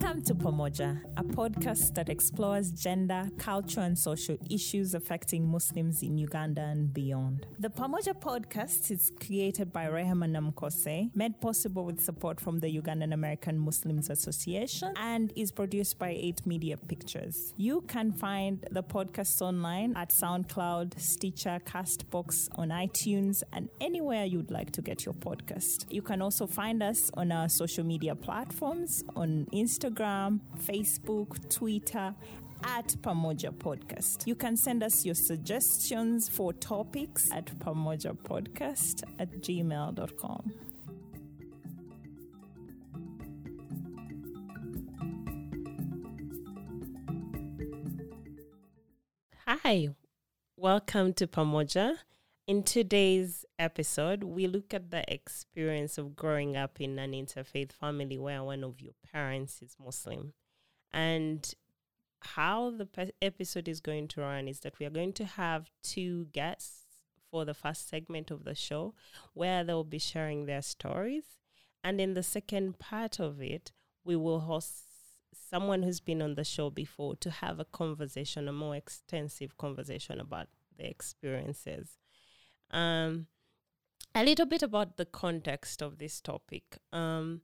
Welcome to Pamoja, a podcast that explores gender, culture, and social issues affecting Muslims in Uganda and beyond. The Pamoja podcast is created by Rehema Namkose, made possible with support from the Ugandan American Muslims Association, and is produced by 8 Media Pictures. You can find the podcast online at SoundCloud, Stitcher, Castbox, on iTunes, and anywhere you'd like to get your podcast. You can also find us on our social media platforms on Instagram, Facebook, Twitter, at Pamoja Podcast. You can send us your suggestions for topics at Pamoja Podcast at gmail.com. Hi, welcome to Pamoja. In today's episode, we look at the experience of growing up in an interfaith family where one of your parents is Muslim. And how the pe- episode is going to run is that we are going to have two guests for the first segment of the show where they'll be sharing their stories. And in the second part of it, we will host someone who's been on the show before to have a conversation, a more extensive conversation about their experiences. Um, a little bit about the context of this topic. Um,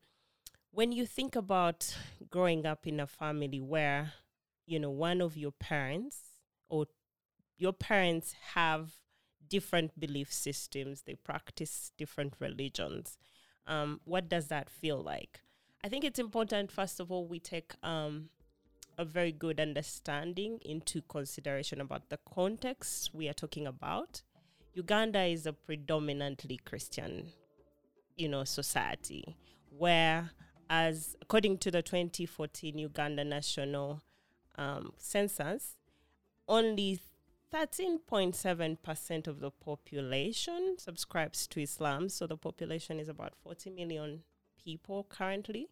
when you think about growing up in a family where, you know, one of your parents or your parents have different belief systems, they practice different religions, um, what does that feel like? I think it's important, first of all, we take um, a very good understanding into consideration about the context we are talking about. Uganda is a predominantly Christian, you know, society where, as according to the 2014 Uganda National um, Census, only 13.7% of the population subscribes to Islam. So the population is about 40 million people currently.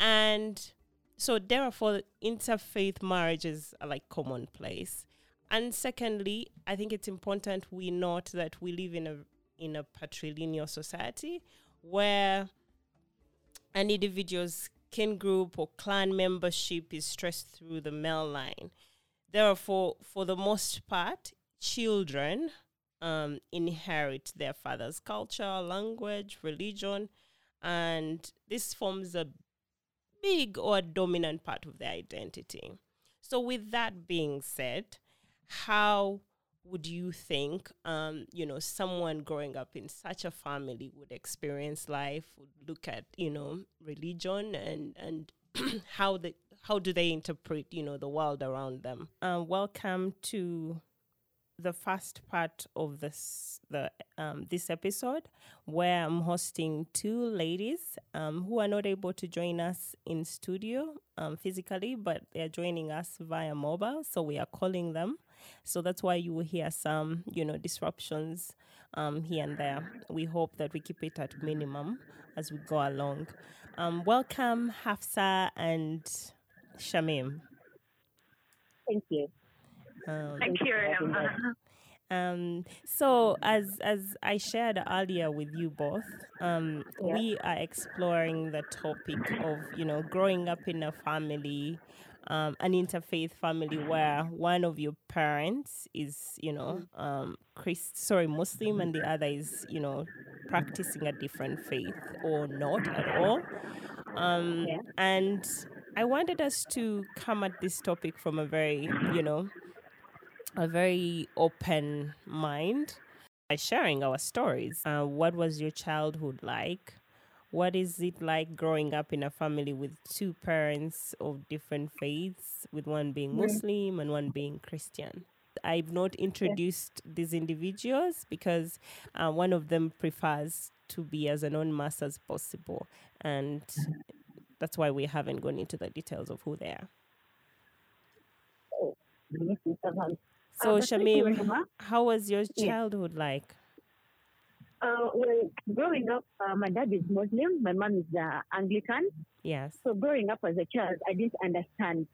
And so therefore interfaith marriages are like commonplace. And secondly, I think it's important we note that we live in a in a patrilineal society where an individual's kin group or clan membership is stressed through the male line. Therefore, for the most part, children um, inherit their father's culture, language, religion, and this forms a big or dominant part of their identity. So, with that being said, how would you think um, you know someone growing up in such a family would experience life would look at you know religion and and how the how do they interpret you know the world around them uh, welcome to the first part of this the um, this episode where I'm hosting two ladies um, who are not able to join us in studio um, physically, but they're joining us via mobile. So we are calling them. So that's why you will hear some you know disruptions um, here and there. We hope that we keep it at minimum as we go along. Um, welcome Hafsa and Shamim. Thank you. Um, Thank you. Um, so as as I shared earlier with you both, um, Yeah. we are exploring the topic of you know growing up in a family, um, an interfaith family where one of your parents is you know um, Christ, sorry Muslim and the other is you know practicing a different faith or not at all. Um, Yeah. And I wanted us to come at this topic from a very you know a very open mind by sharing our stories. Uh, what was your childhood like? What is it like growing up in a family with two parents of different faiths, with one being Muslim and one being Christian? I've not introduced these individuals because uh, one of them prefers to be as anonymous as possible. And that's why we haven't gone into the details of who they are. So, Uh, but thank you, Shamim, how was your childhood like? Uh, well, growing up, uh, my dad is Muslim, my mom is uh, Anglican. Yes, So growing up as a child, I didn't understand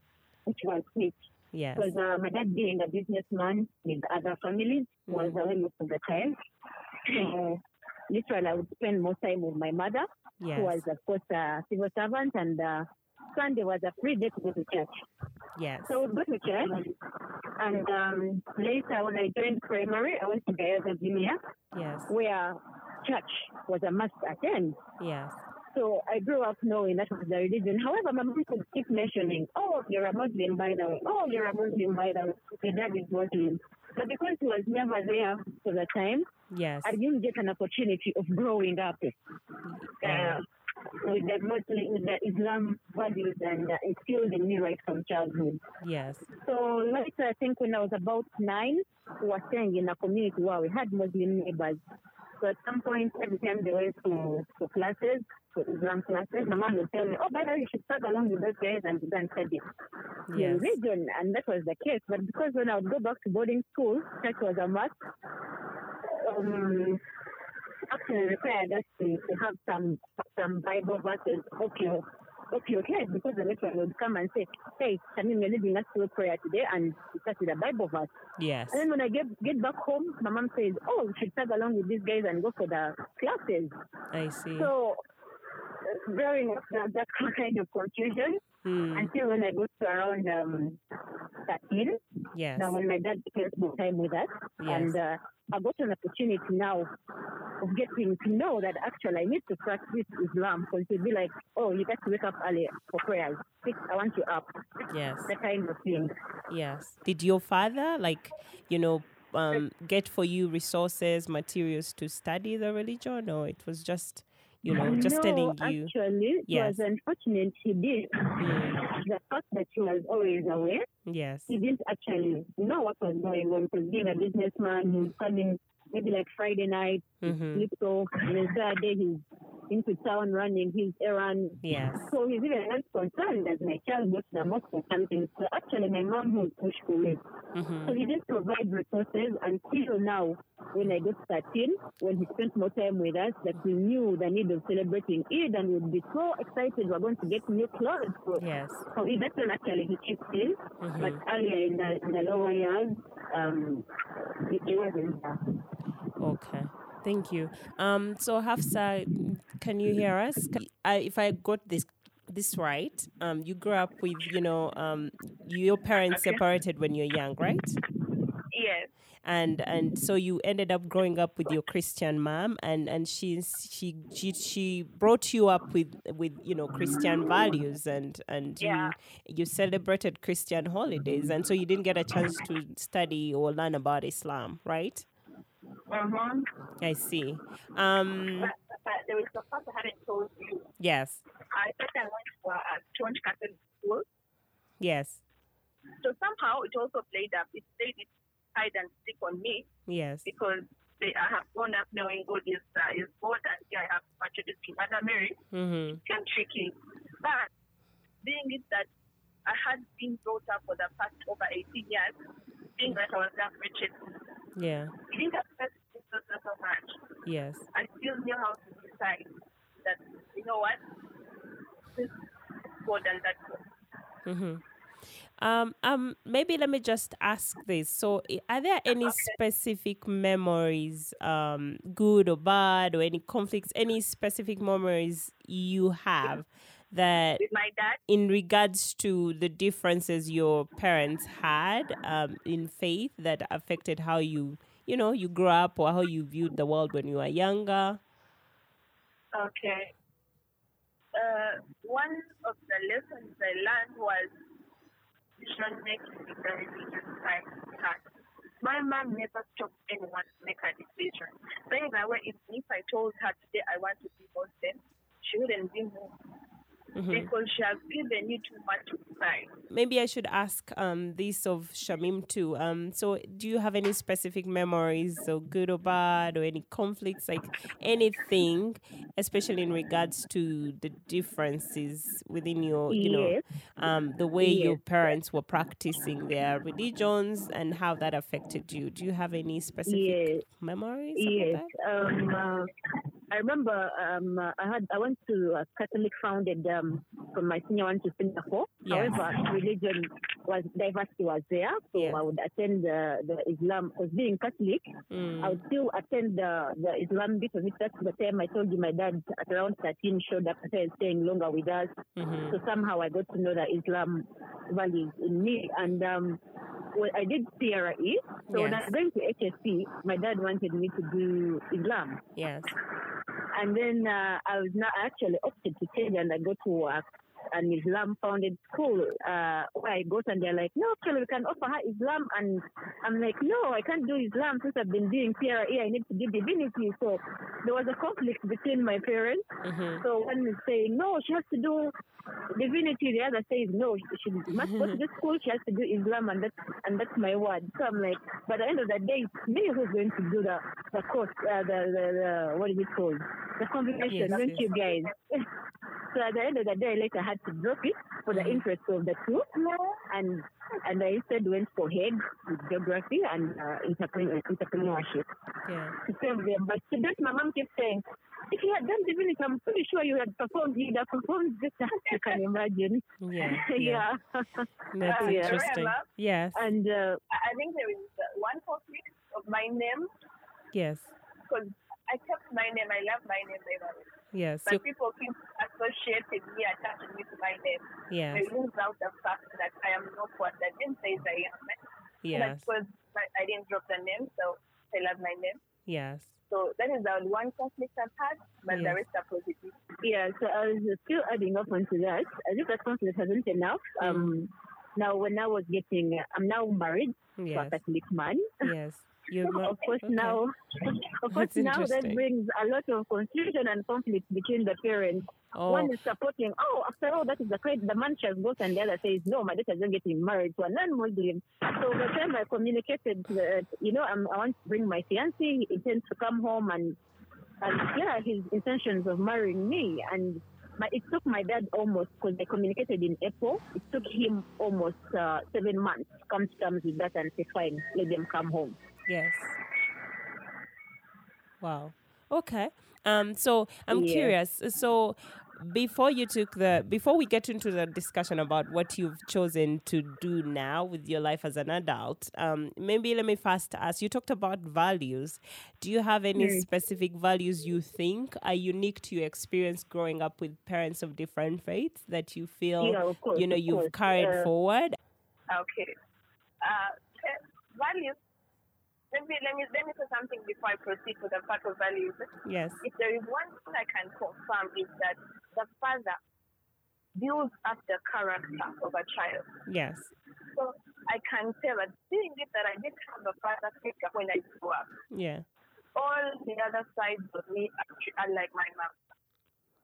which was which. yes. Because uh, my dad being a businessman with other families was Mm. away most of the time. Uh, literally, I would spend more time with my mother, who was, Yes. of course, a civil servant and uh, Sunday was a free day to go to church. Yes. So we go to church, and um, later when I joined primary, I went to Gayaza Junior, Yes. where church was a must attend. Yes. So I grew up knowing that was the religion. However, my mom could keep mentioning, oh, you're a Muslim, by the way. Oh, you're a Muslim, by the way. Your dad is Muslim. But because he was never there for the time, Yes. I didn't get an opportunity of growing up uh, with the Muslim, with the Islam values and uh, instilled in me right from childhood. Yes. So later, I think when I was about nine, we were staying in a community where we had Muslim neighbors. So at some point, every time they went to, to classes, to Islam classes, my mom would tell me, oh, by the way, you should start along with those guys and and study Yes. religion. And that was the case. But because when I would go back to boarding school, church was a must. Um, actually required us to, to have some some Bible verses up your up your head because the lecturer would come and say, Hey, Shamim, you're leading us through prayer today and we start with a Bible verse. Yes. And then when I get get back home, my mom says, Oh, you should tag along with these guys and go for the classes. I see. So growing up that, that kind of confusion Hmm. until when I got to around um, 13. Yes. Now, when my dad spent more time with us, Yes. and uh, I got an opportunity now of getting to know that actually I need to practice Islam because he'd be like, oh, you got to wake up early for prayers. Six, I want you up. Yes. That kind of thing. Yes. Did your father, like, you know, um, get for you resources, materials to study the religion, or it was just, you know, just no, telling you? actually, it Yes. was unfortunate he did. Hmm. The fact that he was always aware, Yes. he didn't actually know what was going on because being a businessman, he was coming maybe like Friday night, Mm-hmm. sleeps off, and then Saturday he's into town running his errands. Yes. So he's even less concerned that my child goes to the mosque or something. So actually, my mom would push for me. Mm-hmm. So he didn't provide resources until now, when I got 13, when he spent more time with us, that we knew the need of celebrating Eid and would be so excited we're going to get new clothes. So, Yes. so that's when actually he chipped in. Mhm. But earlier in the, in the lower years, um, it, it wasn't there. Okay. Thank you. Um, so Hafsa, can you hear us? Can- I, if I got this this right, um, you grew up with, you know, um, your parents separated when you're young, right? Yes. And and so you ended up growing up with your Christian mom, and and she's she she she brought you up with with you know Christian values, and and Yeah. you you celebrated Christian holidays, and so you didn't get a chance to study or learn about Islam, right? Uh-huh. I see. Um, But, but there was the part I hadn't told you. yes, I thought I went to a, a Church Catholic school. yes, So somehow it also played up. It played it hide and seek on me yes, because they, I have grown up knowing God is, uh, is God and here I have introduced to Mother Mary mm-hmm. and tricky. But being it that I had been brought up for the past over 18 years, being that I was that wretched, yeah, it didn't affect me so, so, much. yes, I still knew how to decide that, you know what, this is God and that mm-hmm. Um, um, maybe let me just ask this. So, are there any specific memories, um, good or bad, or any conflicts, any specific memories you have that With my dad, in regards to the differences your parents had um, in faith that affected how you you know you grew up or how you viewed the world when you were younger okay. Uh, one of the lessons I learned was decision making the religious side heart. My mom never stopped anyone to make a decision. By the way, if, if I told her today I want to be Muslim, she wouldn't be moved Mhm. because she has given you too much decide. maybe i should ask um, this of shamim too um, so do you have any specific memories so good or bad or any conflicts like anything especially in regards to the differences within your you know um, the way your parents were practicing their religions and how that affected you. Do you have any specific Yes. memories Yes. that? Um, uh, I remember um, I had I went to a Catholic founded um, from my senior one to senior four. Yes. However, religion was diversity was there, so Yes. I would attend the, the Islam. Because being Catholic, I Mm. would still attend the, the Islam bit of it. That's the time I told you my dad at around 13 showed up and staying longer with us. Mhm. So somehow I got to know the Islam values in me. And um, well, I did CRE. So when I was going to HSC, my dad wanted me to do Islam. Yes. And then uh, I was not actually opted to change and I go to work an Islam founded school uh, where I go and they're like, no, actually we can offer her Islam. And I'm like, no, I can't do Islam since I've been doing CRE. I need to do divinity. So there was a conflict between my parents. Mhm. So one is saying, no, she has to do divinity. The other says, no, she must go to this school. She has to do Islam. And that's, and that's my word. So I'm like, but at the end of the day, it's me who's going to do the, the course, uh, the, the, the, what is it called? The combination, Yes, don't yes. you guys? so at the end of the day, later I had to drop it for the Mhm. interest of the two. And and I instead went for head with geography and uh, entrepreneur, entrepreneurship Yeah. to save them. But to that, my mom kept saying, if you had done divinity, I'm pretty sure you had performed, you'd have performed better. You can imagine. Yeah. Yeah. yeah. That's Yeah. interesting. Remember? Yes. And uh, I I think there is uh, one conflict of my name Yes. because I kept my name. I love my name very much. Yes. But You, people keep associating me, attaching me to my name. yes. They lose out the fact that I am not what the name says I am. Yes. Because I, I didn't drop the name, so I love my name. Yes. So that is the one conflict I've had, but Yes. the rest are positive. yeah, so I was still adding up onto that. As if that conflict hasn't enough. Um, now, when I was getting, I'm now married to a Catholic man. Yes. You of course, okay. now, of course, That's now that brings a lot of confusion and conflict between the parents. Oh, One is supporting, oh, after all, that is the correct, the man shall go, and the other says, no, my daughter is not getting married to a non-Muslim. So by the time I communicated, uh, you know, I'm, I want to bring my fiancé, he intends to come home and, and yeah, his intentions of marrying me. And my, it took my dad almost, because I communicated in April, it took him almost uh, seven months to come to terms with that and say, fine, let them come home. Yes. Wow. Okay. Um. So I'm Yeah. curious. So before you took the before we get into the discussion about what you've chosen to do now with your life as an adult um, maybe let me first ask you talked about values do you have any Mm. specific values you think are unique to your experience growing up with parents of different faiths that you feel Yeah, course, you know you've course. carried Uh, forward Okay. Uh, eh, values. Let me, let me let me say something before I proceed to the part of values. yes If there is one thing I can confirm is that the father builds up the character of a child. yes So I can tell that seeing it that I did have a father figure when I grew up. yeah All the other sides of me are, are like my mom.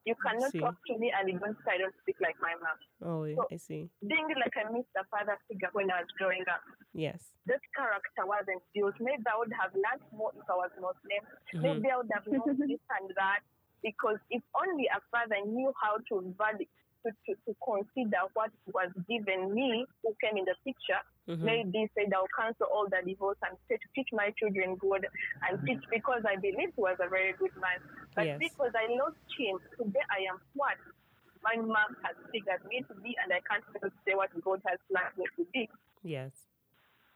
You cannot talk to me and you don't say I don't speak like my mom. oh So- i see Being like I missed the father figure when I was growing up. yes That character wasn't built. Maybe I would have learned more if I was Muslim. Mhm. Maybe I would have known this and that. Because if only a father knew how to value, to, to, to consider what was given me, who came in the picture, Mhm. maybe said I'll cancel all the divorce and teach, teach my children good and teach because I believe he was a very good man. But Yes. because I lost him, today I am what my mom has figured me to be, and I can't even say what God has planned me to be yes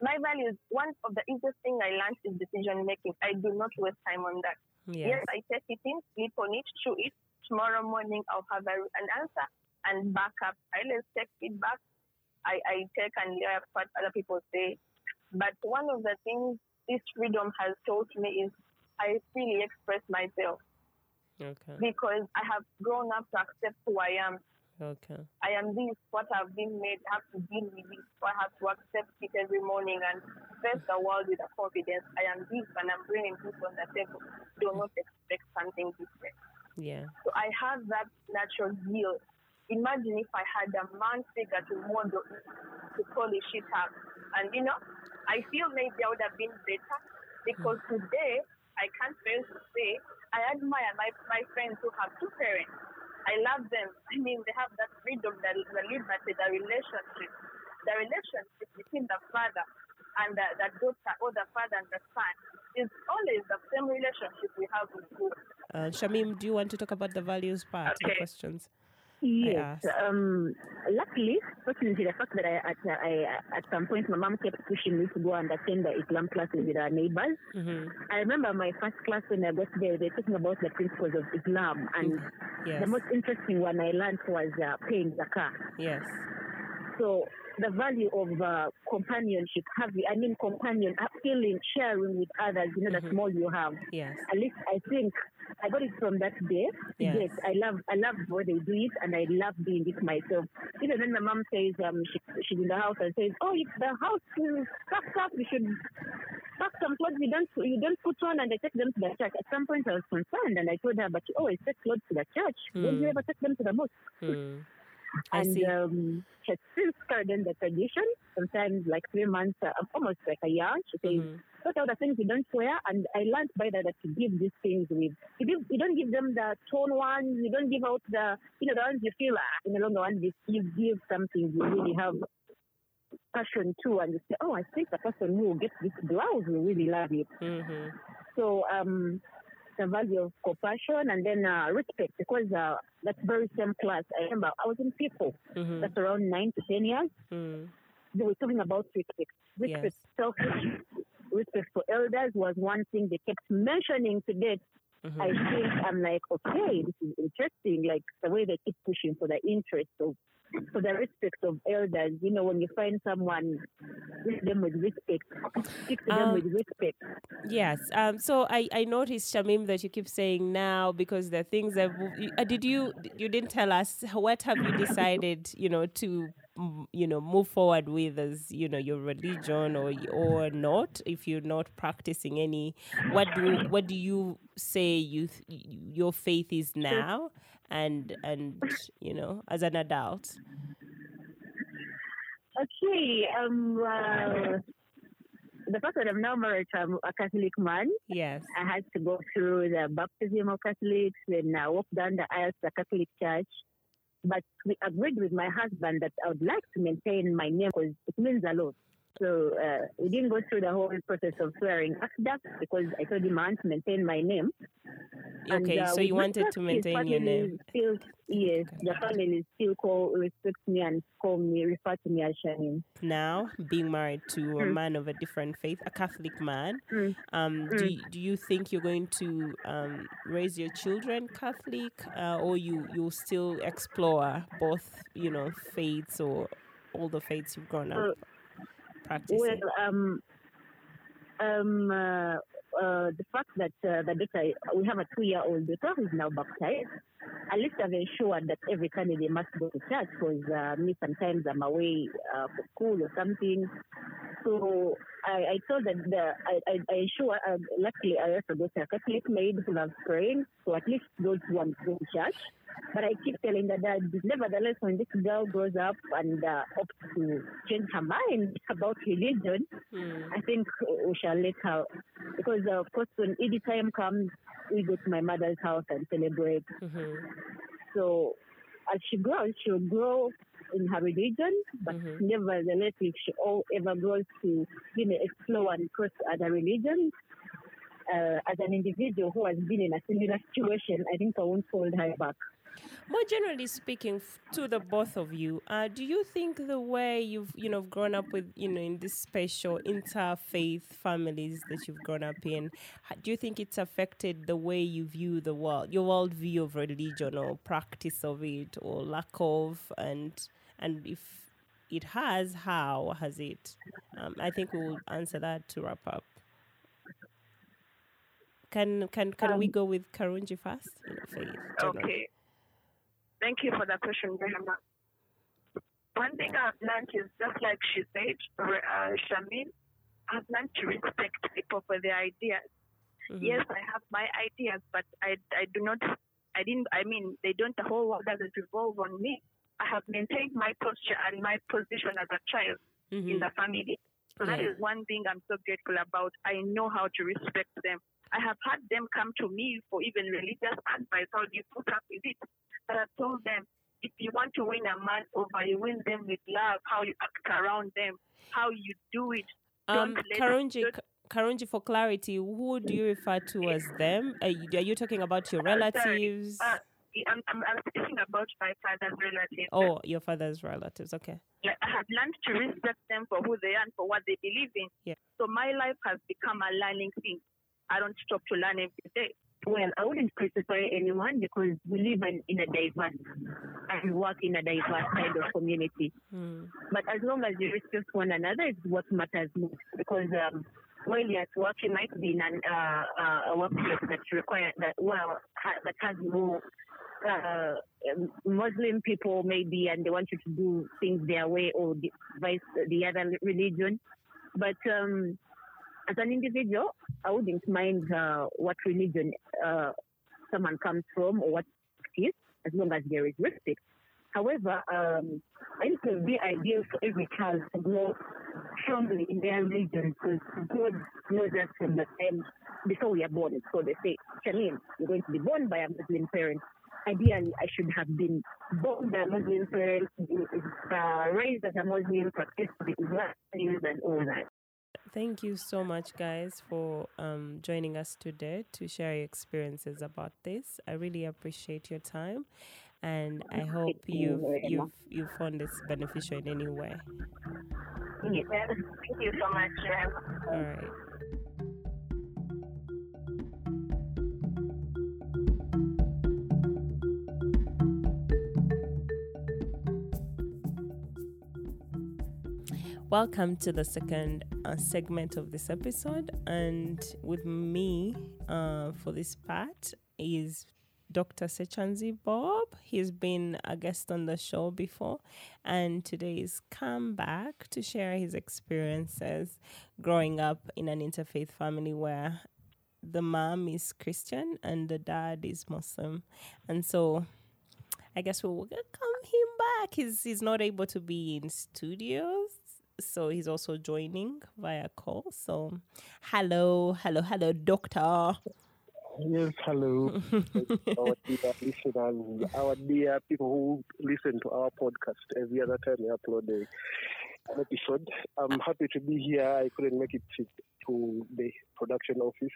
my values, one of the easiest thing I learned is decision making. I do not waste time on that. yes Yes, I take it in, sleep on it, chew it. Tomorrow morning I'll have a, an answer and back up. I let's take feedback. I, I take and hear what other people say. But one of the things this freedom has taught me is I freely express myself okay because I have grown up to accept who I am. okay I am this, what I've been made, I have to deal with this. So I have to accept it every morning and face the world with a confidence. I am this and I'm bringing this on the table. Do not expect something different. yeah So I have that natural zeal. Imagine if I had a man figure to model to polish it up. And you know, I feel maybe I would have been better because today I can't fail to say I admire my, my friends who have two parents. I love them. I mean, they have that freedom, the, the liberty, the relationship. The relationship between the father and the, the daughter or the father and the son is always the same relationship we have with God. Uh, Shamim, do you want to talk about the values part? The Okay. questions. Yes. Um, luckily, fortunately, the fact that I at, I, at some point my mom kept pushing me to go and attend the Islam classes with our neighbors. Mm-hmm. I remember my first class when I got there, they were talking about the principles of Islam, and Yes. the most interesting one I learned was uh, paying zakah. yes. So the value of uh, companionship, having, I mean, companion, feeling, sharing with others, you know, the Mhm. small you have. Yes. At least I think I got it from that day. Yes. Yes, I love, I love what they do it, and I love doing it myself. Even when my mom says um, she, she's in the house and says, "Oh, if the house is packed up, we should pack some clothes you don't you don't put on and I take them to the church." At some point, I was concerned, and I told her, "But you always take clothes to the church. Don't you Hmm. ever take them to the mosque?" Hmm. I and see. um, she has since started in the tradition. Sometimes like three months, uh, almost like a year. She says, Mhm. "What are the things you don't wear?" And I learned by that that you give these things with you, give, you don't give them the torn ones. You don't give out the you know the ones you feel ah, in the longer one. You you give something you really have passion to, and you say, "Oh, I think the person who gets this blouse will really love it." Mhm. So um, the value of compassion and then uh, respect because uh, that very same class. I remember I was in people. Mhm. That's around nine to ten years. Mm. They were talking about respect. Respect, Yes. selfish respect for elders was one thing they kept mentioning to date. Mhm. I think I'm like, okay, this is interesting. Like the way they keep pushing for the interest of, for the respect of elders. You know, when you find someone, treat them with respect, speak to them Um, with respect. Yes. Um. So I I noticed Shamim that you keep saying now because the things that uh, did you you didn't tell us what have you decided you know to you know move forward with as you know your religion or or not if you're not practicing any what do what do you say you your faith is now and and you know as an adult Okay. Um. Uh, the fact that I'm now married to a- Catholic man, yes I had to go through the baptism of Catholics and I walked down the aisles to the Catholic Church. But we agreed with my husband that I would like to maintain my name because it means a lot. So uh, we didn't go through the whole process of swearing after because I told him I want to maintain my name. And, okay uh, so you wanted to maintain your name Still, yes, the family still call respect me and call me refer to me as Shamim. now being married to a Mm. man of a different faith, a Catholic man, Mm. um, do, Mm. you, do you think you're going to um, raise your children Catholic uh, or you, you'll still explore both, you know, faiths or all the faiths you've grown up practicing? Well, um, um, uh, uh, the fact that uh, the daughter, we have a two-year-old daughter who's now baptized. At least I've ensured that every Sunday they must go to church because uh, me sometimes I'm away uh, for school or something. So I, I told that the, I, I, I ensure, uh, luckily I also got a Catholic maid who loves praying, so at least those who want to go to church. But I keep telling her that nevertheless, when this girl grows up and uh, opts to change her mind about religion, Mm. I think we shall let her, because uh, of course when Eid time comes, we go to my mother's house and celebrate. Mhm. So as she grows, she'll grow in her religion, but Mhm. nevertheless, if she all ever grows to you know explore and cross other religions, uh, as an individual who has been in a similar situation, I think I won't hold her back. More generally speaking, f- to the both of you, uh, do you think the way you've you know grown up with you know in this special interfaith families that you've grown up in, do you think it's affected the way you view the world, your world view of religion or practice of it or lack of, and and if it has, how has it? Um, I think we'll answer that to wrap up. Can can can we Um, go with Karunji first? You know, faith. Okay. Thank you for the question, Rehema. One thing I've learned is just like she said, uh, Shamim, I've learned to respect people for their ideas. Mhm. Yes, I have my ideas, but I, I do not, I didn't, I mean, they don't, the whole world doesn't revolve on me. I have maintained my posture and my position as a child in Mhm. the family. So that is one thing I'm so grateful about. I know how to respect them. I have had them come to me for even religious advice. How do you put up with it? But I've told them, if you want to win a man over, you win them with love, how you act around them, how you do it. Um, Karunji, don't- Karunji, for clarity, who do you refer to as them? Are you, are you talking about your relatives? Uh, I'm, I'm, I'm speaking about my father's relatives. oh, your father's relatives. Okay. Like, I have learned to respect them for who they are and for what they believe in. Yeah. So my life has become a learning thing. I don't stop to learn every day. Well, I wouldn't crucify anyone because we live in, in a diverse and we work in a diverse kind of community. Hmm. But as long as you respect one another, it's what matters most. Because um, while you're at work, you might be in an, uh, uh, a workplace that require that well ha- that has more uh, um, Muslim people maybe, and they want you to do things their way or the, vice the other religion. But um, as an individual, I wouldn't mind uh, what religion uh, someone comes from or what it is, as long as there is respect. However, um, it would be ideal for every child to grow strongly in their religion because God knows us from the time before we are born. So they say, Shamim, you're going to be born by a Muslim parent. Ideally, I should have been born by a Muslim parent, uh, raised as a Muslim, practiced values and all that. Thank you so much, guys, for um, joining us today to share your experiences about this. I really appreciate your time, and I hope you've you've you found this beneficial in any way. Thank you so much. All right. Welcome to the second uh, segment of this episode, and with me uh, for this part is Dr. Sechanzi Bob. He's been a guest on the show before, and today he's come back to share his experiences growing up in an interfaith family where the mom is Christian and the dad is Muslim. And so I guess we'll welcome him back. He's he's not able to be in studios, so he's also joining via call. So hello, hello, hello, doctor. Yes, hello, our dear listeners, our dear people who listen to our podcast every other time we upload a, an episode. I'm happy to be here. I couldn't make it to, to the production office.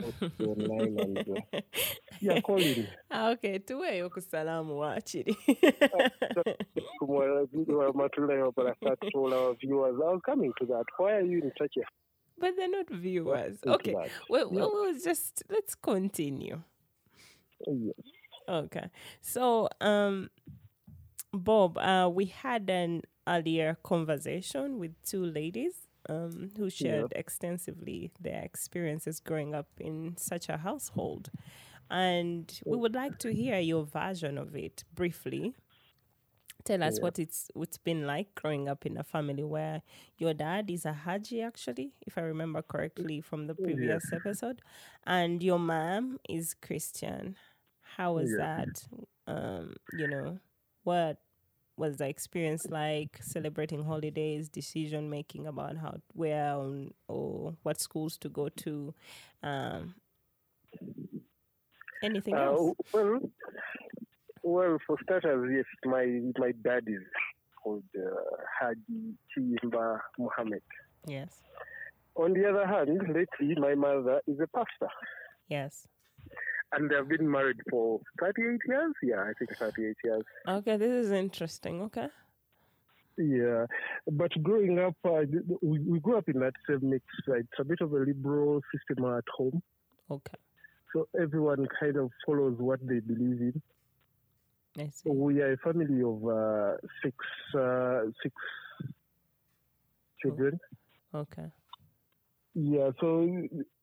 Mostly online and yeah, calling. Ah, okay, tuwe yokusalamu wachiri. Matulai to all our viewers. I was coming to that. Why are you in such a but they're not viewers. Okay, well, well, we'll just let's continue. yes. Okay. So, um, Bob, uh, we had an earlier conversation with two ladies um, who shared extensively their experiences growing up in such a household. And we would like to hear your version of it briefly. Tell us Yeah. what it's what's been like growing up in a family where your dad is a Haji, actually, if I remember correctly from the previous episode, and your mom is Christian. How was Yeah. that? Um, you know, what was the experience like celebrating holidays, decision making about how where on, or what schools to go to, um, anything Uh, else? well, well, for starters, yes, my my dad is called uh, Haji Chimba Muhammad. Yes, On the other hand, lately my mother is a pastor, yes. And they've been married for 38 years. Yeah, I think 38 years. Okay, this is interesting. Okay. Yeah, but growing up, uh, we, we grew up in that same mix. uh, It's a bit of a liberal system at home, Okay. so everyone kind of follows what they believe in. I see. We are a family of uh, six uh, six children. Okay. Yeah, so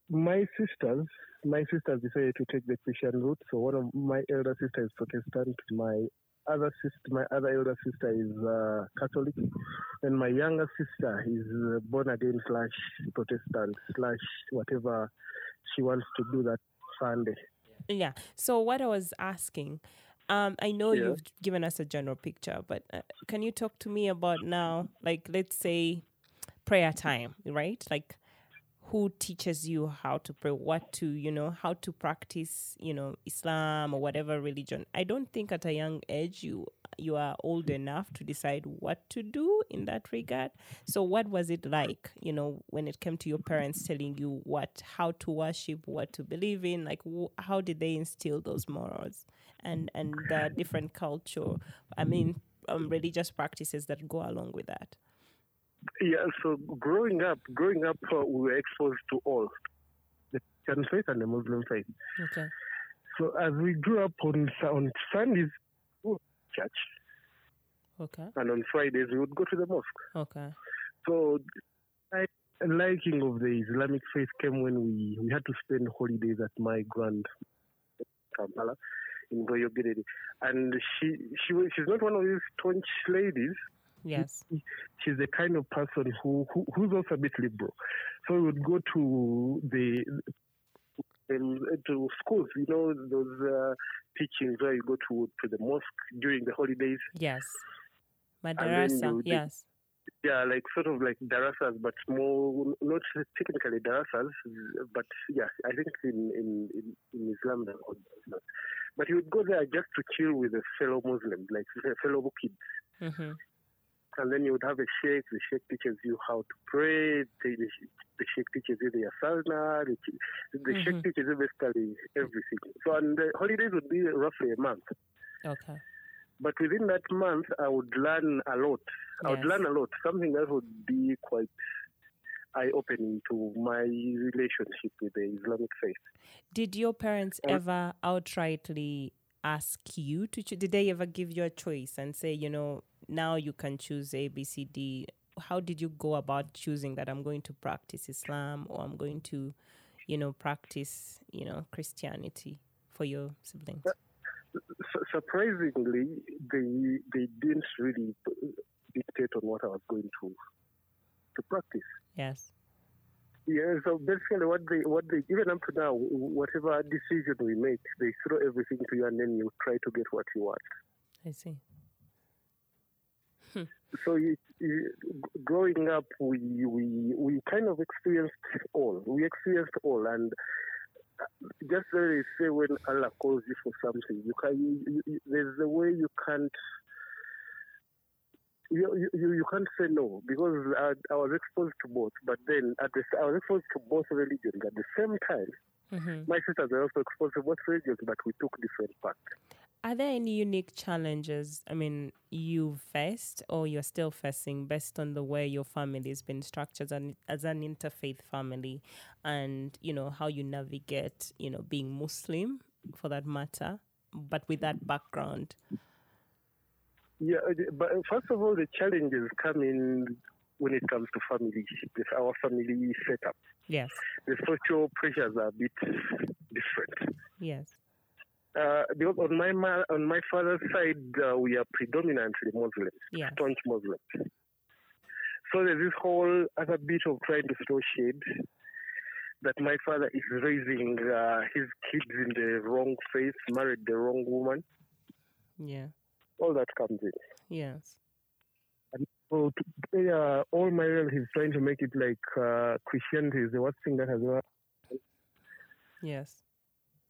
my sisters, my sisters decided to take the Christian route. So one of my elder sister is Protestant. My other sister, my other elder sister is uh, Catholic, and my younger sister is uh, born again slash Protestant slash whatever she wants to do that Sunday. Yeah. So what I was asking, um, I know Yeah. you've given us a general picture, but uh, can you talk to me about now, like let's say, prayer time, right? Like, who teaches you how to pray, what to, you know, how to practice, you know, Islam or whatever religion? I don't think at a young age you you are old enough to decide what to do in that regard. So, what was it like, you know, when it came to your parents telling you what, how to worship, what to believe in? Like, how did they instill those morals and and the different culture? I mean, um, religious practices that go along with that. Yeah, so growing up, growing up, uh, we were exposed to all the Christian faith and the Muslim faith. Okay. So as we grew up on on Sundays, we would church, Okay. and on Fridays we would go to the mosque. Okay. So I, liking of the Islamic faith came when we, we had to spend holidays at my grand Kampala in Royal Gidedi. And she she she's not one of these staunch ladies. Yes. She's the kind of person who, who who's also a bit liberal. So we would go to the um, to schools, you know, those uh, teachings where you go to to the mosque during the holidays. Yes. then Madarasa. Yes. Yeah, like sort of like darasas, but more not technically darasas, but yeah, I think in in in, in Islam they're called darasas. But you would go there just to chill with a fellow Muslims, like fellow kids, Mm-hmm. And then you would have a sheikh. The sheikh teaches you how to pray. The, the, sheikh teaches you the asana. The, the Mhm. sheikh teaches you basically everything. So and the holidays would be roughly a month. Okay. But within that month, I would learn a lot. I would learn a lot. Something that would be quite eye-opening to my relationship with the Islamic faith. Did your parents Uh, ever outrightly ask you to choose? Did they ever give you a choice and say, you know, now you can choose A, B, C, D? How did you go about choosing that I'm going to practice Islam or I'm going to, you know, practice, you know, Christianity for your siblings? Surprisingly, they they didn't really dictate on what I was going to to practice. Yes. Yeah, so basically, what they what they even up to now, whatever decision we make, they throw everything to you, and then you try to get what you want. I see. So you, you, growing up, we, we we kind of experienced all. We experienced all, and uh, just as they say, when Allah calls you for something, you can. You, you, there's a way you can't. You, you, you can't say no because I, I was exposed to both, but then at the, I was exposed to both religions at the same time. hmm My sisters were also exposed to both religions, but we took different paths. Are there any unique challenges, I mean, you've faced or you're still facing based on the way your family has been structured as an, as an interfaith family and, you know, how you navigate, you know, being Muslim for that matter, but with that background? Yeah, uh, but first of all, the challenges come in when it comes to family, our family setup. Yes, The social pressures are a bit different. yes. Uh, because on my ma- on my father's side, uh, we are predominantly Muslims, Yes. staunch Muslims. So there's this whole other bit of trying to throw shade that my father is raising uh, his kids in the wrong faith, married the wrong woman. Yeah, All that comes in. yes. So to, uh, all my relatives trying to make it like uh, Christianity is the worst thing that has ever Yes.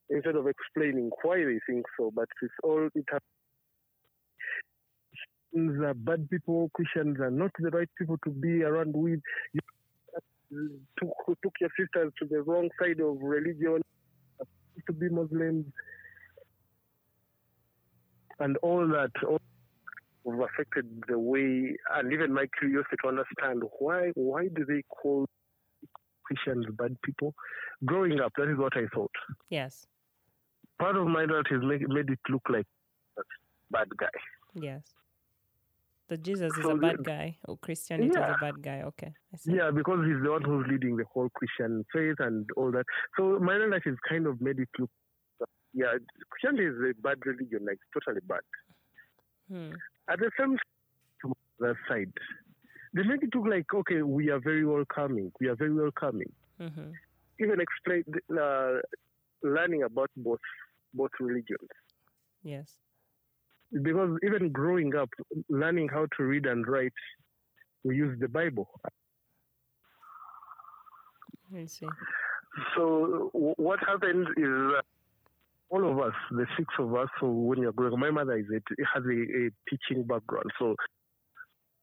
Instead of explaining why they think so, but it's all it has. Christians are bad people. Christians are not the right people to be around with. You took, took your sisters to the wrong side of religion, to be Muslims, and all that. All affected the way, and even my curiosity to understand why. Why do they call Christians bad people? Growing up, that is what I thought Yes. Part of my relatives make, made it look like a bad guy. Yes. That Jesus is So a the- bad guy or Christianity is a bad guy. Okay. Yeah, because he's the one who's leading the whole Christian faith and all that. So my life relatives kind of made it look, yeah, Christianity is a bad religion, like totally bad. Hmm. At the same to the side, they make it look like, okay, we are very welcoming. We are very welcoming. hmm Even explain, uh, learning about both both religions. Yes. because even growing up, learning how to read and write, we use the Bible. I see. So what happens is uh, all of us, the six of us, so when you're growing, my mother is a, has a, a teaching background. So,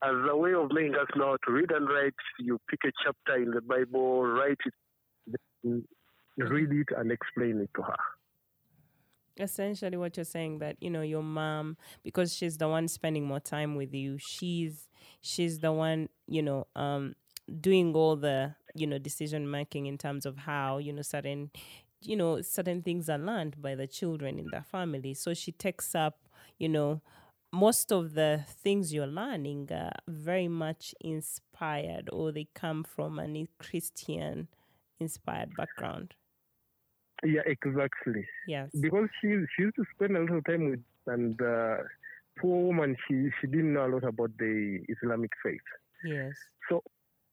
as a way of making us know how to read and write, you pick a chapter in the Bible, write it, read it, and explain it to her. Essentially what you're saying that you know your mom because she's the one spending more time with you she's she's the one you know um doing all the you know decision making in terms of how you know certain you know certain things are learned by the children in the family. So she takes up you know most of the things you're learning are very much inspired or they come from a christian inspired background Yeah, exactly. yes Because she she used to spend a lot of time with, and uh, poor woman, she she didn't know a lot about the Islamic faith. yes So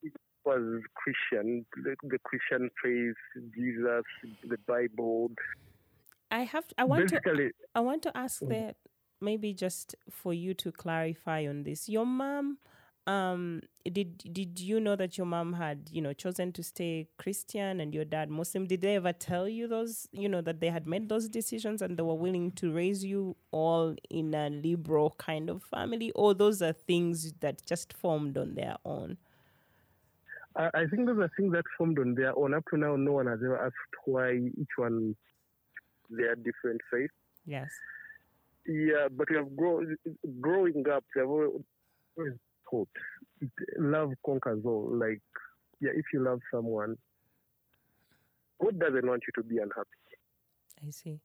it was Christian, the, the Christian faith, Jesus, the Bible. i have i want to I want to ask that maybe just for you to clarify on this. Your mom, um, did did you know that your mom had you know chosen to stay Christian and your dad Muslim? Did they ever tell you those you know that they had made those decisions and they were willing to raise you all in a liberal kind of family, or those are things that just formed on their own? I, I think those are things that formed on their own. Up to now, no one has ever asked why each one their different faith. Yes. Yeah, but we have grow, growing up, we have always taught love conquers all. Like, yeah, if you love someone, God doesn't want you to be unhappy. I see.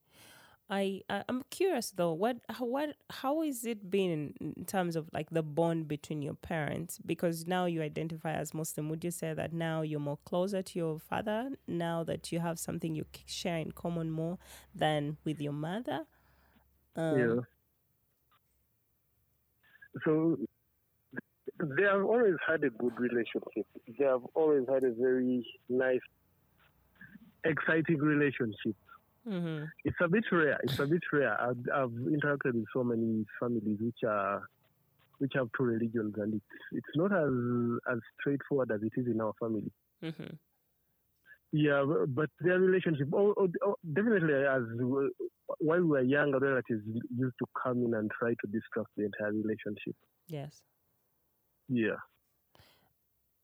I I- I'm curious though. What how, what how is it been in terms of like the bond between your parents? Because now you identify as Muslim. Would you say that now you're more closer to your father now that you have something you share in common more than with your mother? Um, yeah. So they have always had a good relationship. They have always had a very nice, exciting relationship. Mm-hmm. It's a bit rare. It's a bit rare. I've, I've interacted with so many families which are which have two religions, and it's it's not as as straightforward as it is in our family. Mm-hmm. Yeah, but their relationship, oh, oh, oh, definitely, as while we were younger, relatives used to come in and try to disrupt the entire relationship. Yes. Yeah.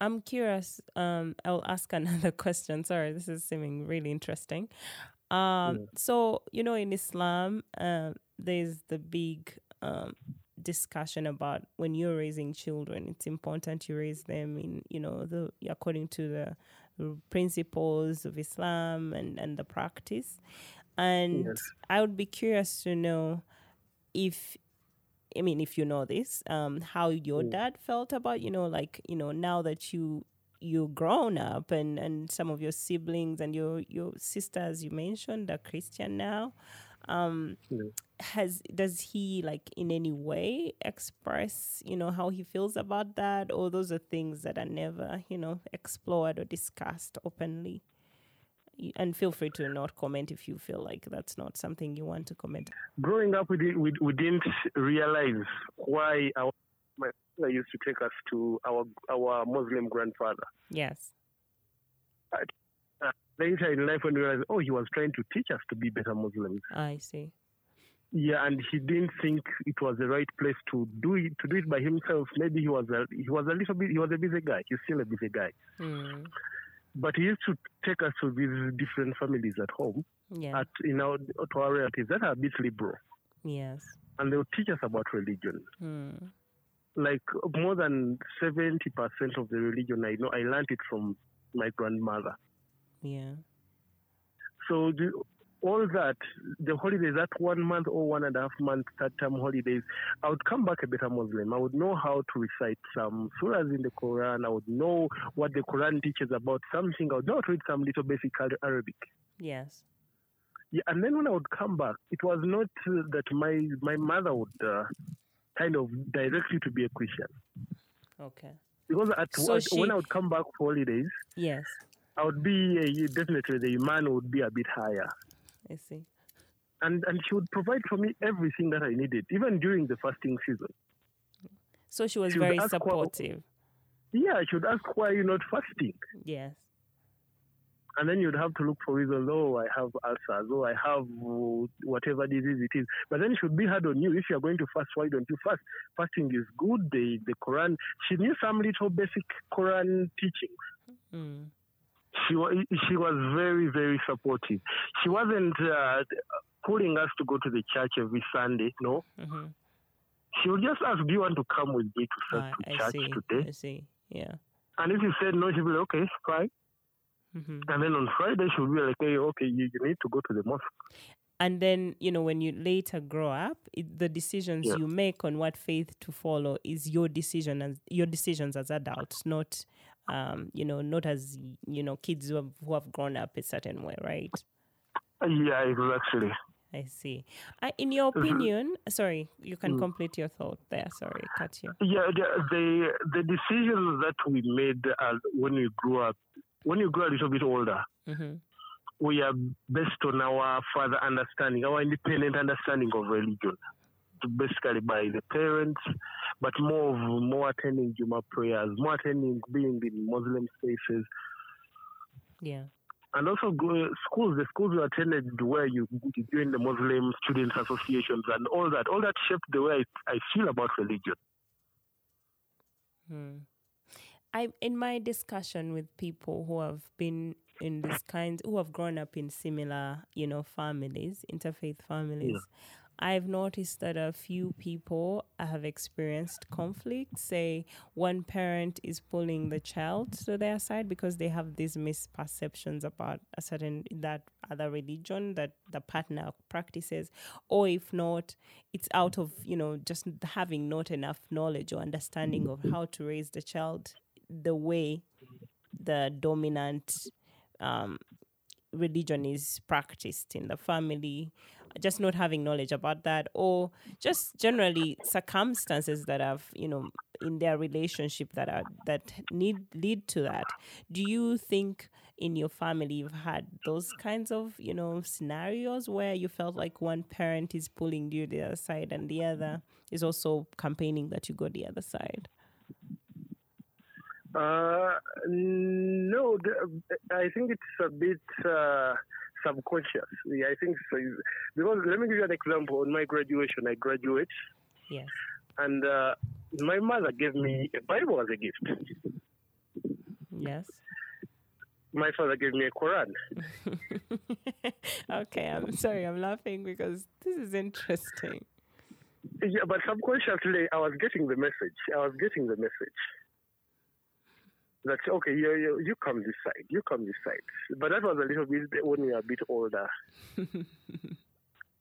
I'm curious. Um, I'll ask another question. Sorry, this is seeming really interesting. Um, Yeah. so you know, in Islam, uh, there's the big um, discussion about when you're raising children. It's important you raise them in, you know, the according to the principles of Islam and and the practice. And Yes. I would be curious to know if I mean, if you know this, um, how your Mm. dad felt about, you know, like, you know, now that you you're grown up and and some of your siblings and your your sisters you mentioned are Christian now. Um, Yeah. has does he like in any way express, you know, how he feels about that, or those are things that are never, you know, explored or discussed openly? And feel free to not comment if you feel like that's not something you want to comment. Growing up, we, did, we, we didn't realize why our my father used to take us to our our Muslim grandfather. Yes. Later in life, when we realized, oh, he was trying to teach us to be better Muslims. I see. Yeah, and he didn't think it was the right place to do it to do it by himself. Maybe he was a he was a little bit he was a busy guy. He's still a busy guy, Mm. But he used to take us to these different families at home, Yeah. at in know to our relatives that are a bit liberal, yes. and they'll teach us about religion. Mm. Like more than seventy percent of the religion I know, I learned it from my grandmother. Yeah. So the, all that, the holidays, that one month or one and a half month third term holidays, I would come back a better Muslim. I would know how to recite some surahs in the Quran. I would know what the Quran teaches about something. I would know how to read some little basic Arabic. Yes. Yeah, and then when I would come back, it was not uh, that my my mother would uh, kind of direct you to be a Christian. Okay. Because at, So at- when I would come back for holidays, Yes. I would be uh, definitely the iman would be a bit higher. I see. and and she would provide for me everything that I needed, even during the fasting season. So she was She very supportive. Yeah, she would ask why you're not fasting. Yes. and then you'd have to look for reasons. Oh, I have ulcers. Oh, I have whatever disease it is. But then it should be hard on you. If you're going to fast, why don't you fast? Fasting is good. The the Quran. She knew some little basic Quran teachings. Mm. She was she was very very supportive. She wasn't uh, pulling us to go to the church every Sunday. No, hmm she would just ask, "Do you want to come with me to, I, to church see. today?" I see. Yeah. And if you said no, she'd be like, "Okay, fine." hmm And then on Friday, she would be like, "Hey, okay, you, you need to go to the mosque." And then, you know, when you later grow up, it, the decisions Yeah. you make on what faith to follow is your decision and your decisions as adults, not, um, you know, not as you know, kids who have, who have grown up a certain way, right? Yeah, exactly. I see. Uh, in your opinion, sorry, you can Mm. complete your thought there. Sorry, cut you. Yeah, the the, the decisions that we made uh, when we grew up, when you grow a little bit older, hmm we are based on our further understanding, our independent understanding of religion, basically by the parents, but more of more attending Juma prayers, more attending being in Muslim spaces, Yeah. and also go, schools. The schools you attended where you join the Muslim students associations and all that. All that shaped the way I, I feel about religion. Hmm. I in my discussion with people who have been in this kind who have grown up in similar, you know, families, interfaith families, I've noticed that a few people have experienced conflict. Say one parent is pulling the child to their side because they have these misperceptions about a certain that other religion that the partner practices, or if not, it's out of you know just having not enough knowledge or understanding of how to raise the child the way the dominant um, religion is practiced in the family just not having knowledge about that or just generally circumstances that have you know in their relationship that are that need lead to that. Do you think in your family you've had those kinds of you know scenarios where you felt like one parent is pulling you the other side and the other is also campaigning that you go the other side? Uh, no, I think it's a bit uh, subconscious. Yeah, I think so. Because let me give you an example. On my graduation, I graduate, yes and uh, my mother gave me a Bible as a gift. yes My father gave me a Quran. okay i'm sorry i'm laughing because this is interesting Yeah, but subconsciously, I was getting the message. I was getting the message. That okay, you, you you come this side, you come this side. But that was a little bit when we were a bit older.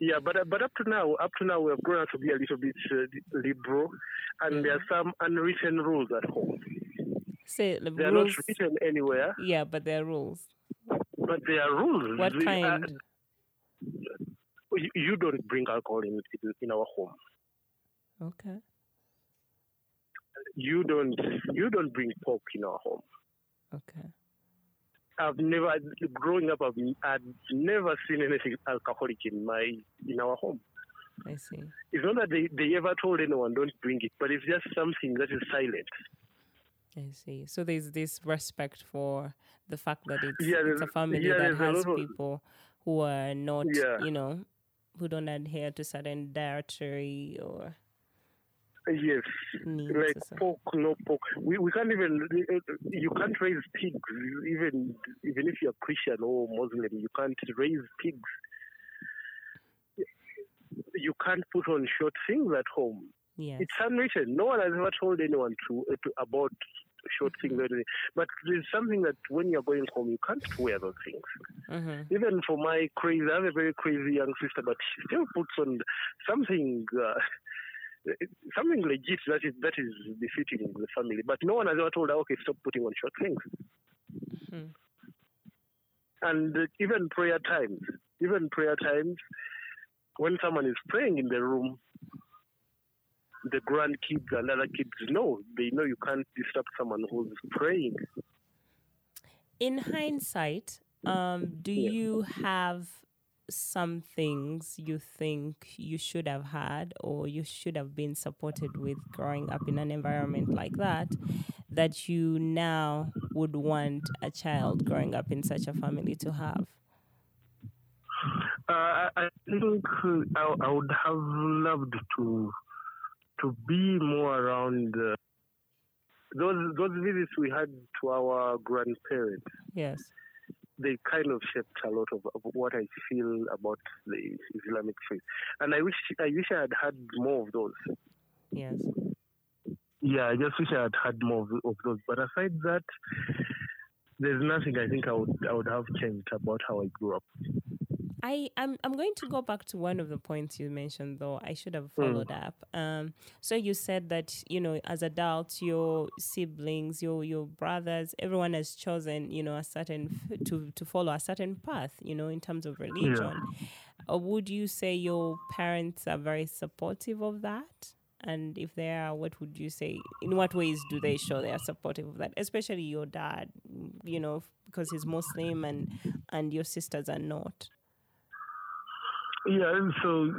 Yeah, but uh, but up to now, up to now, we have grown up to be a little bit uh, liberal, and there are some unwritten rules at home. say the They are rules not written anywhere, yeah but there are rules but they are rules. what are- kind you, you don't bring alcohol in, in in our home. okay You don't you don't bring pork in our home. okay I've never, growing up, I've, I've never seen anything alcoholic in my in our home. i see It's not that they, they ever told anyone don't bring it, but it's just something that is silent. I see. So there's this respect for the fact that it's, Yeah, it's a family yeah, that has people who are not, Yeah. you know, who don't adhere to certain dietary or Yes, needs. like pork, no pork. We, we can't even, you can't raise pigs, even even if you're Christian or Muslim, you can't raise pigs. You can't put on short things at home. Yes. It's unwritten. No one has ever told anyone to, uh, to about short things. But there's something that when you're going home, you can't wear those things. Mm-hmm. Even for my crazy, I have a very crazy young sister, but she still puts on something. Uh, Something legit that is that is befitting the family, but no one has ever told her, okay, stop putting on short things. Mhm. And uh, even prayer times, even prayer times, when someone is praying in the room, the grandkids and other kids know they know you can't disturb someone who's praying. In hindsight, um, do Yeah. you have some things you think you should have had or you should have been supported with growing up in an environment like that that you now would want a child growing up in such a family to have? Uh, I think I, I, would have loved to to be more around uh, those those visits we had to our grandparents. Yes, they kind of shaped a lot of, of, what I feel about the Islamic faith, and I wish I wish I had had more of those. Yes. Yeah, I just wish I had had more of, of those. But aside that, there's nothing I think I would I would have changed about how I grew up. I I'm I'm going to go back to one of the points you mentioned though. I should have hmm. followed mm. up. Um, so you said that you know as adults, your siblings, your your brothers, everyone has chosen you know a certain to to follow a certain path. You know in terms of religion. Yeah. Or would you say your parents are very supportive of that? And if they are, what would you say? In what ways do they show they are supportive of that? Especially your dad, you know, because he's Muslim and and your sisters are not. Yeah, so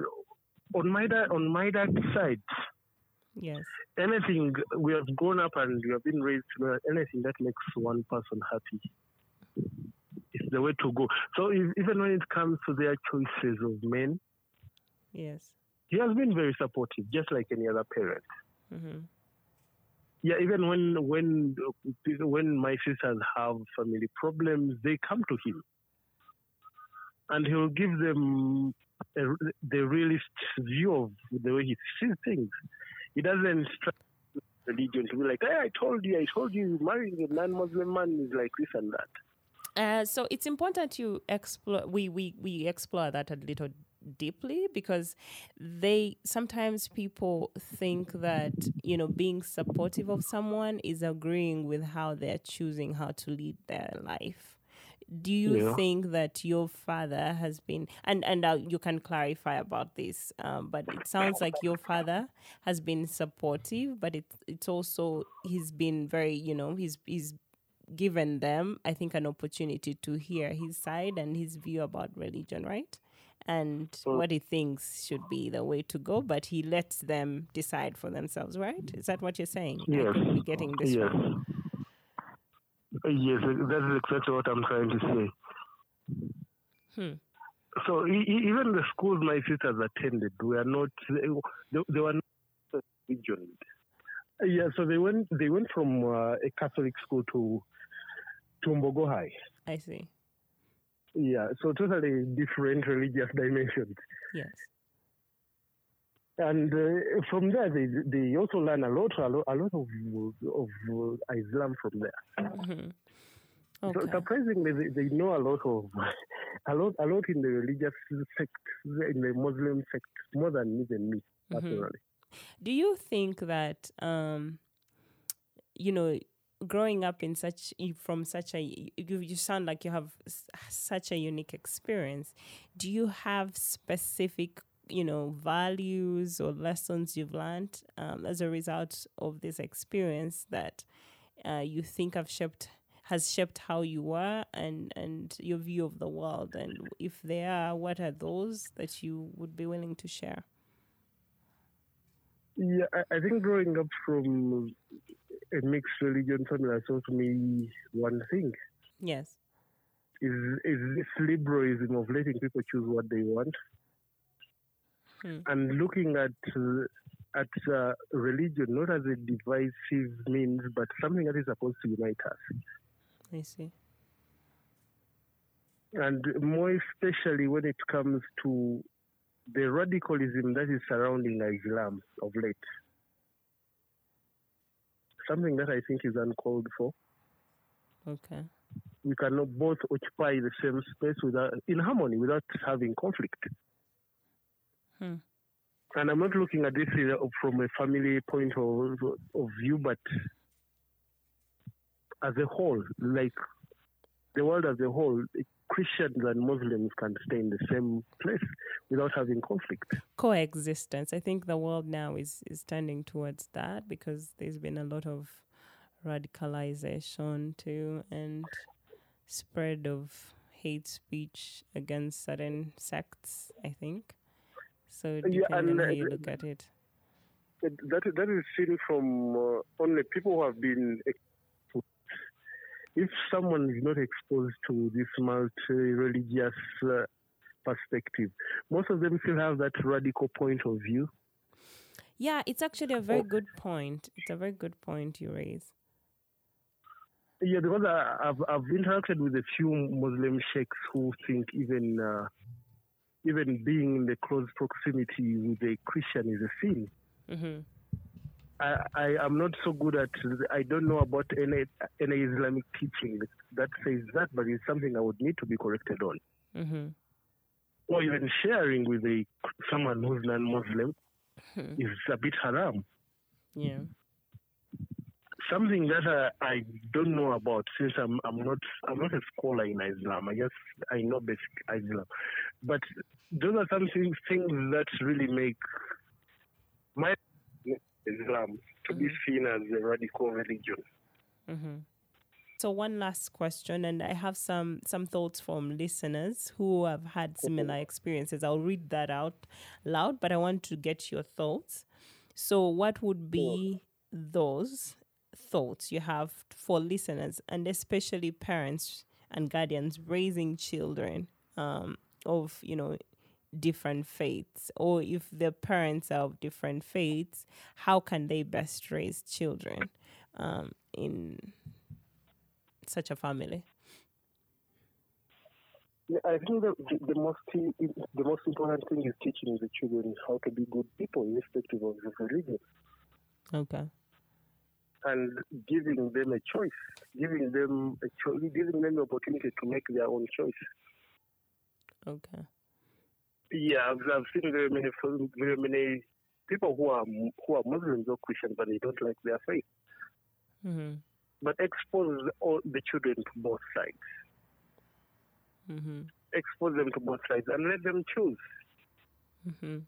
on my dad on my dad's side, yes, anything we have grown up and we have been raised to anything that makes one person happy is the way to go. So if, even when it comes to their choices of men, yes, he has been very supportive, just like any other parent. Mm-hmm. Yeah, even when when when my sisters have family problems, they come to him, and he will give them a, the realist view of the way he sees things. He doesn't religion to be like, hey, I told you, I told you, marrying a non-Muslim man is like this and that. Uh, so it's important to explore. We we we explore that a little deeply because they sometimes people think that you know being supportive of someone is agreeing with how they're choosing how to lead their life do you yeah. think that your father has been and and uh, you can clarify about this um, but it sounds like your father has been supportive but it, it's also he's been very you know he's he's given them i think an opportunity to hear his side and his view about religion right and mm. what he thinks should be the way to go but he lets them decide for themselves right is that what you're saying yes. i could be getting this yes. Yes, that is exactly what I'm trying to say. Hmm. So e- even the schools my sisters attended were not they, they were not religion. Yeah, so they went they went from uh, a Catholic school to to Mbogo High. I see. Yeah, so totally different religious dimensions. Yes. And uh, from there, they, they also learn a lot, a lot, a lot of, of uh, Islam from there. Mm-hmm. Okay. So surprisingly, they, they, know a lot of a lot, a lot in the religious sect, in the Muslim sect, more than me mm-hmm. personally. Mm-hmm. Do you think that, um, you know, growing up in such from such a you, you sound like you have such a unique experience do you have specific you know values or lessons you've learned um, as a result of this experience that uh, you think have shaped has shaped how you are and and your view of the world? And if there are what are those that you would be willing to share? Yeah i, I think growing up from a mixed religion family has taught me one thing. Yes. Is is this liberalism of letting people choose what they want hmm. and looking at at uh, religion not as a divisive means, but something that is supposed to unite us. I see. And more especially when it comes to the radicalism that is surrounding Islam of late. Something that I think is uncalled for. Okay. We cannot both occupy the same space without in harmony without having conflict. Hmm. And I'm not looking at this from a family point of, of view, but as a whole, like the world as a whole, Christians and Muslims can stay in the same place without having conflict. Coexistence. I think the world now is, is tending towards that because there's been a lot of radicalization too and spread of hate speech against certain sects, I think. So Yeah, depending and, on how uh, you look at it. That that is seen from uh, only people who have been. exposed. If someone is not exposed to this multi-religious uh, perspective, most of them still have that radical point of view. Yeah, it's actually a very good point. It's a very good point you raise. Yeah, because I, I've I've interacted with a few Muslim sheikhs who think even uh, even being in the close proximity with a Christian is a sin. hmm I, I am not so good at I don't know about any any Islamic teaching that says that, but it's something I would need to be corrected on. hmm Or even sharing with a someone who's non-Muslim Hmm. is a bit haram. Yeah. Something that I, I don't know about since I'm I'm not I'm not a scholar in Islam. I just I know basic Islam, but those are some things, things that really make my Islam to be mm-hmm. seen as a radical religion. hmm So one last question, and I have some some thoughts from listeners who have had similar mm-hmm. experiences. I'll read that out loud, but I want to get your thoughts. So, what would be those thoughts you have for listeners, and especially parents and guardians raising children um, of you know different faiths, or if the parents are of different faiths, how can they best raise children um, in such a family? Yeah, I think the, the, the most the most important thing is teaching the children how to be good people, irrespective of the religion, Okay. And giving them a choice, giving them a choice, giving them the opportunity to make their own choice. Okay. Yeah, I've, I've seen very many very many people who are who are Muslims or Christians, but they don't like their faith. Mm-hmm. But expose all the children to both sides. Mm-hmm. Expose them to both sides and let them choose. Mm-hmm.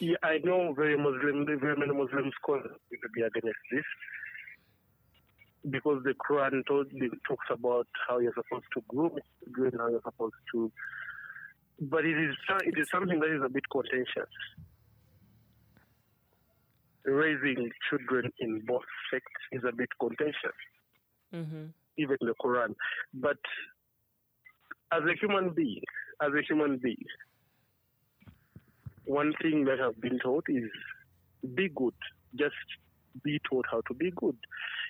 Yeah, I know very Muslim, very many Muslim scholars will be against this because the Quran told, talks about how you're supposed to groom children, how you're supposed to. But it is it is something that is a bit contentious. Raising children in both sects is a bit contentious, Mm-hmm. even the Quran. But as a human being, as a human being, one thing that I've been taught is be good. Just be taught how to be good.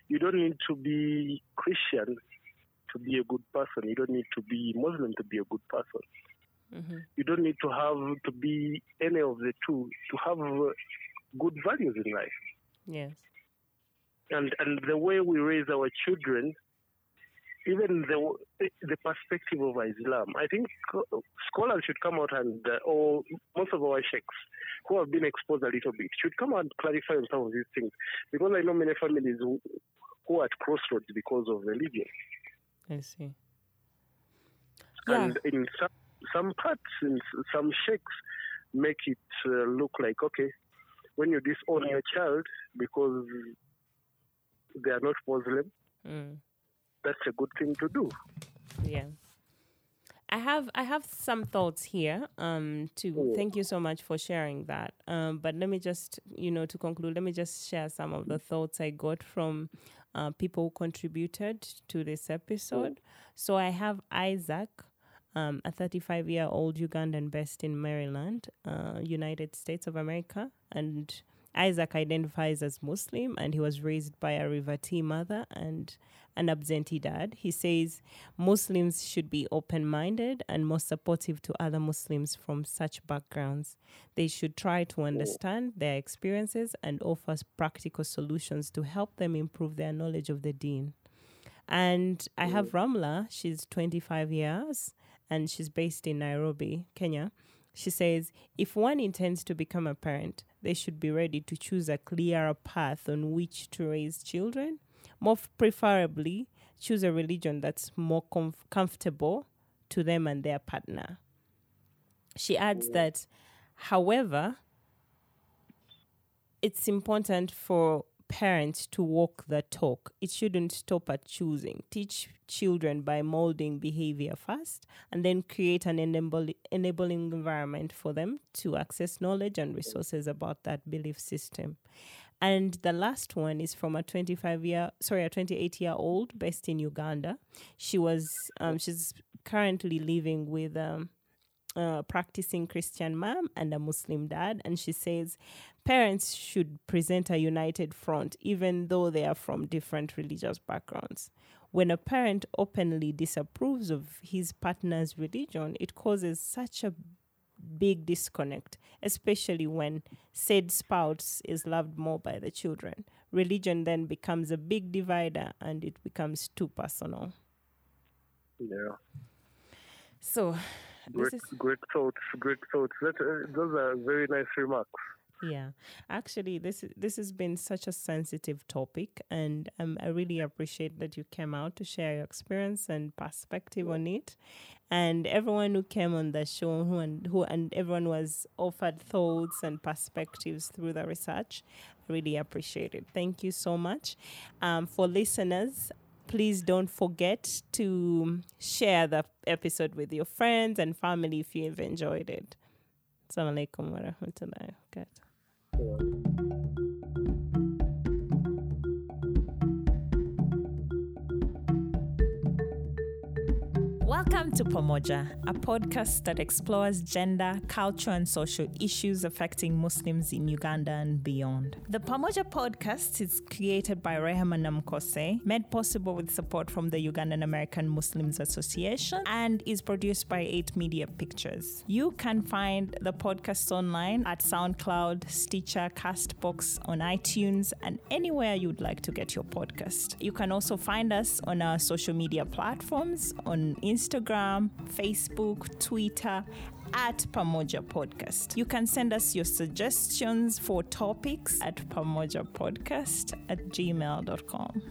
You don't need to be Christian to be a good person. You don't need to be Muslim to be a good person. Mm-hmm. You don't need to have to be any of the two to have uh, good values in life. Yes. And and the way we raise our children, even the the perspective of Islam, I think scholars should come out and uh, or most of our sheikhs who have been exposed a little bit should come out and clarify on some of these things because I know many families who, who are at crossroads because of religion. I see. Yeah. And in some, some parts, in some sheikhs make it uh, look like, okay, when you disown your child because they are not Muslim, Mm. That's a good thing to do. Yeah. I have I have some thoughts here. Um, to thank you so much for sharing that. Um, but let me just you know to conclude, let me just share some of the thoughts I got from uh, people who contributed to this episode. So I have Isaac, um, a 35 year old Ugandan based in Maryland, uh, United States of America, and Isaac identifies as Muslim and he was raised by a Rivati mother and an absentee dad. He says Muslims should be open minded and more supportive to other Muslims from such backgrounds. They should try to understand their experiences and offer practical solutions to help them improve their knowledge of the deen. And I have Ramla, she's 25 years and she's based in Nairobi, Kenya. She says, if one intends to become a parent, they should be ready to choose a clearer path on which to raise children. More preferably, choose a religion that's more comf- comfortable to them and their partner. She adds that, however, it's important for parents to walk the talk. It shouldn't stop at choosing. Teach children by molding behavior first, and then create an enabling environment for them to access knowledge and resources about that belief system. And the last one is from a 25 year, sorry, a 28 year old based in Uganda. She was, um, she's currently living with um, a practicing Christian mom and a Muslim dad. And she says parents should present a united front, even though they are from different religious backgrounds. When a parent openly disapproves of his partner's religion, it causes such a big disconnect, especially when said spouse is loved more by the children. Religion then becomes a big divider and it becomes too personal. Yeah. So, Great, this is great thoughts. Great thoughts. That, uh, those are very nice remarks. Yeah, actually, this this has been such a sensitive topic, and um, I really appreciate that you came out to share your experience and perspective on it. And everyone who came on the show, who and who and everyone was offered thoughts and perspectives through the research, I really appreciate it. Thank you so much. Um, for listeners, please don't forget to share the episode with your friends and family if you've enjoyed it. Assalamu alaikum wa rahmatullahi to Pamoja, a podcast that explores gender, culture, and social issues affecting Muslims in Uganda and beyond. The Pamoja podcast is created by Rehema Namkose, made possible with support from the Ugandan American Muslims Association, and is produced by 8 Media Pictures. You can find the podcast online at SoundCloud, Stitcher, Castbox, on iTunes, and anywhere you'd like to get your podcast. You can also find us on our social media platforms on Instagram, Facebook, Twitter at Pamoja Podcast. You can send us your suggestions for topics at pamojapodcast at gmail.com.